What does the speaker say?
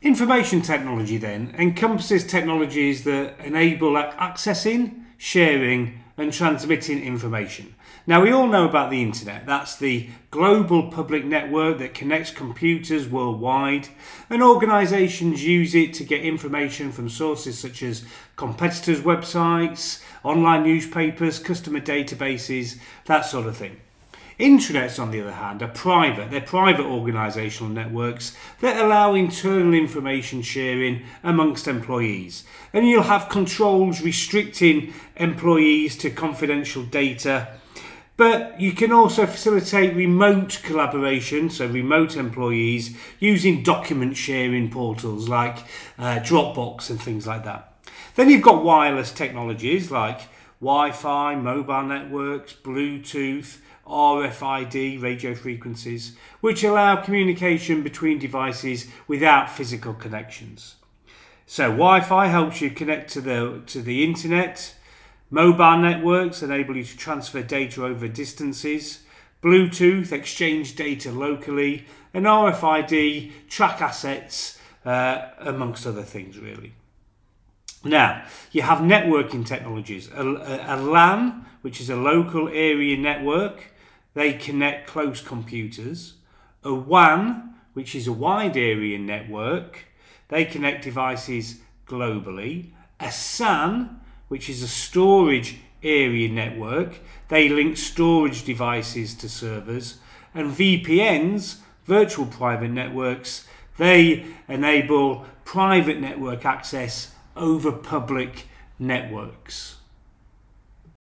Information technology then encompasses technologies that enable accessing, sharing, and transmitting information. Now, we all know about the internet. That's the global public network that connects computers worldwide, and organizations use it to get information from sources such as competitors' websites, online newspapers, customer databases, that sort of thing. Intranets, on the other hand, are private. They're private organisational networks that allow internal information sharing amongst employees. And you'll have controls restricting employees to confidential data. But you can also facilitate remote collaboration, so remote employees, using document sharing portals like uh, Dropbox and things like that. Then you've got wireless technologies like Wi Fi, mobile networks, Bluetooth, RFID radio frequencies, which allow communication between devices without physical connections. So Wi-Fi helps you connect to the to the internet. Mobile networks enable you to transfer data over distances. Bluetooth exchange data locally, and RFID track assets, uh, amongst other things, really. Now, you have networking technologies. A, a, a LAN, which is a local area network, they connect close computers. A WAN, which is a wide area network, they connect devices globally. A SAN, which is a storage area network, they link storage devices to servers. And VPNs, virtual private networks, they enable private network access over public networks.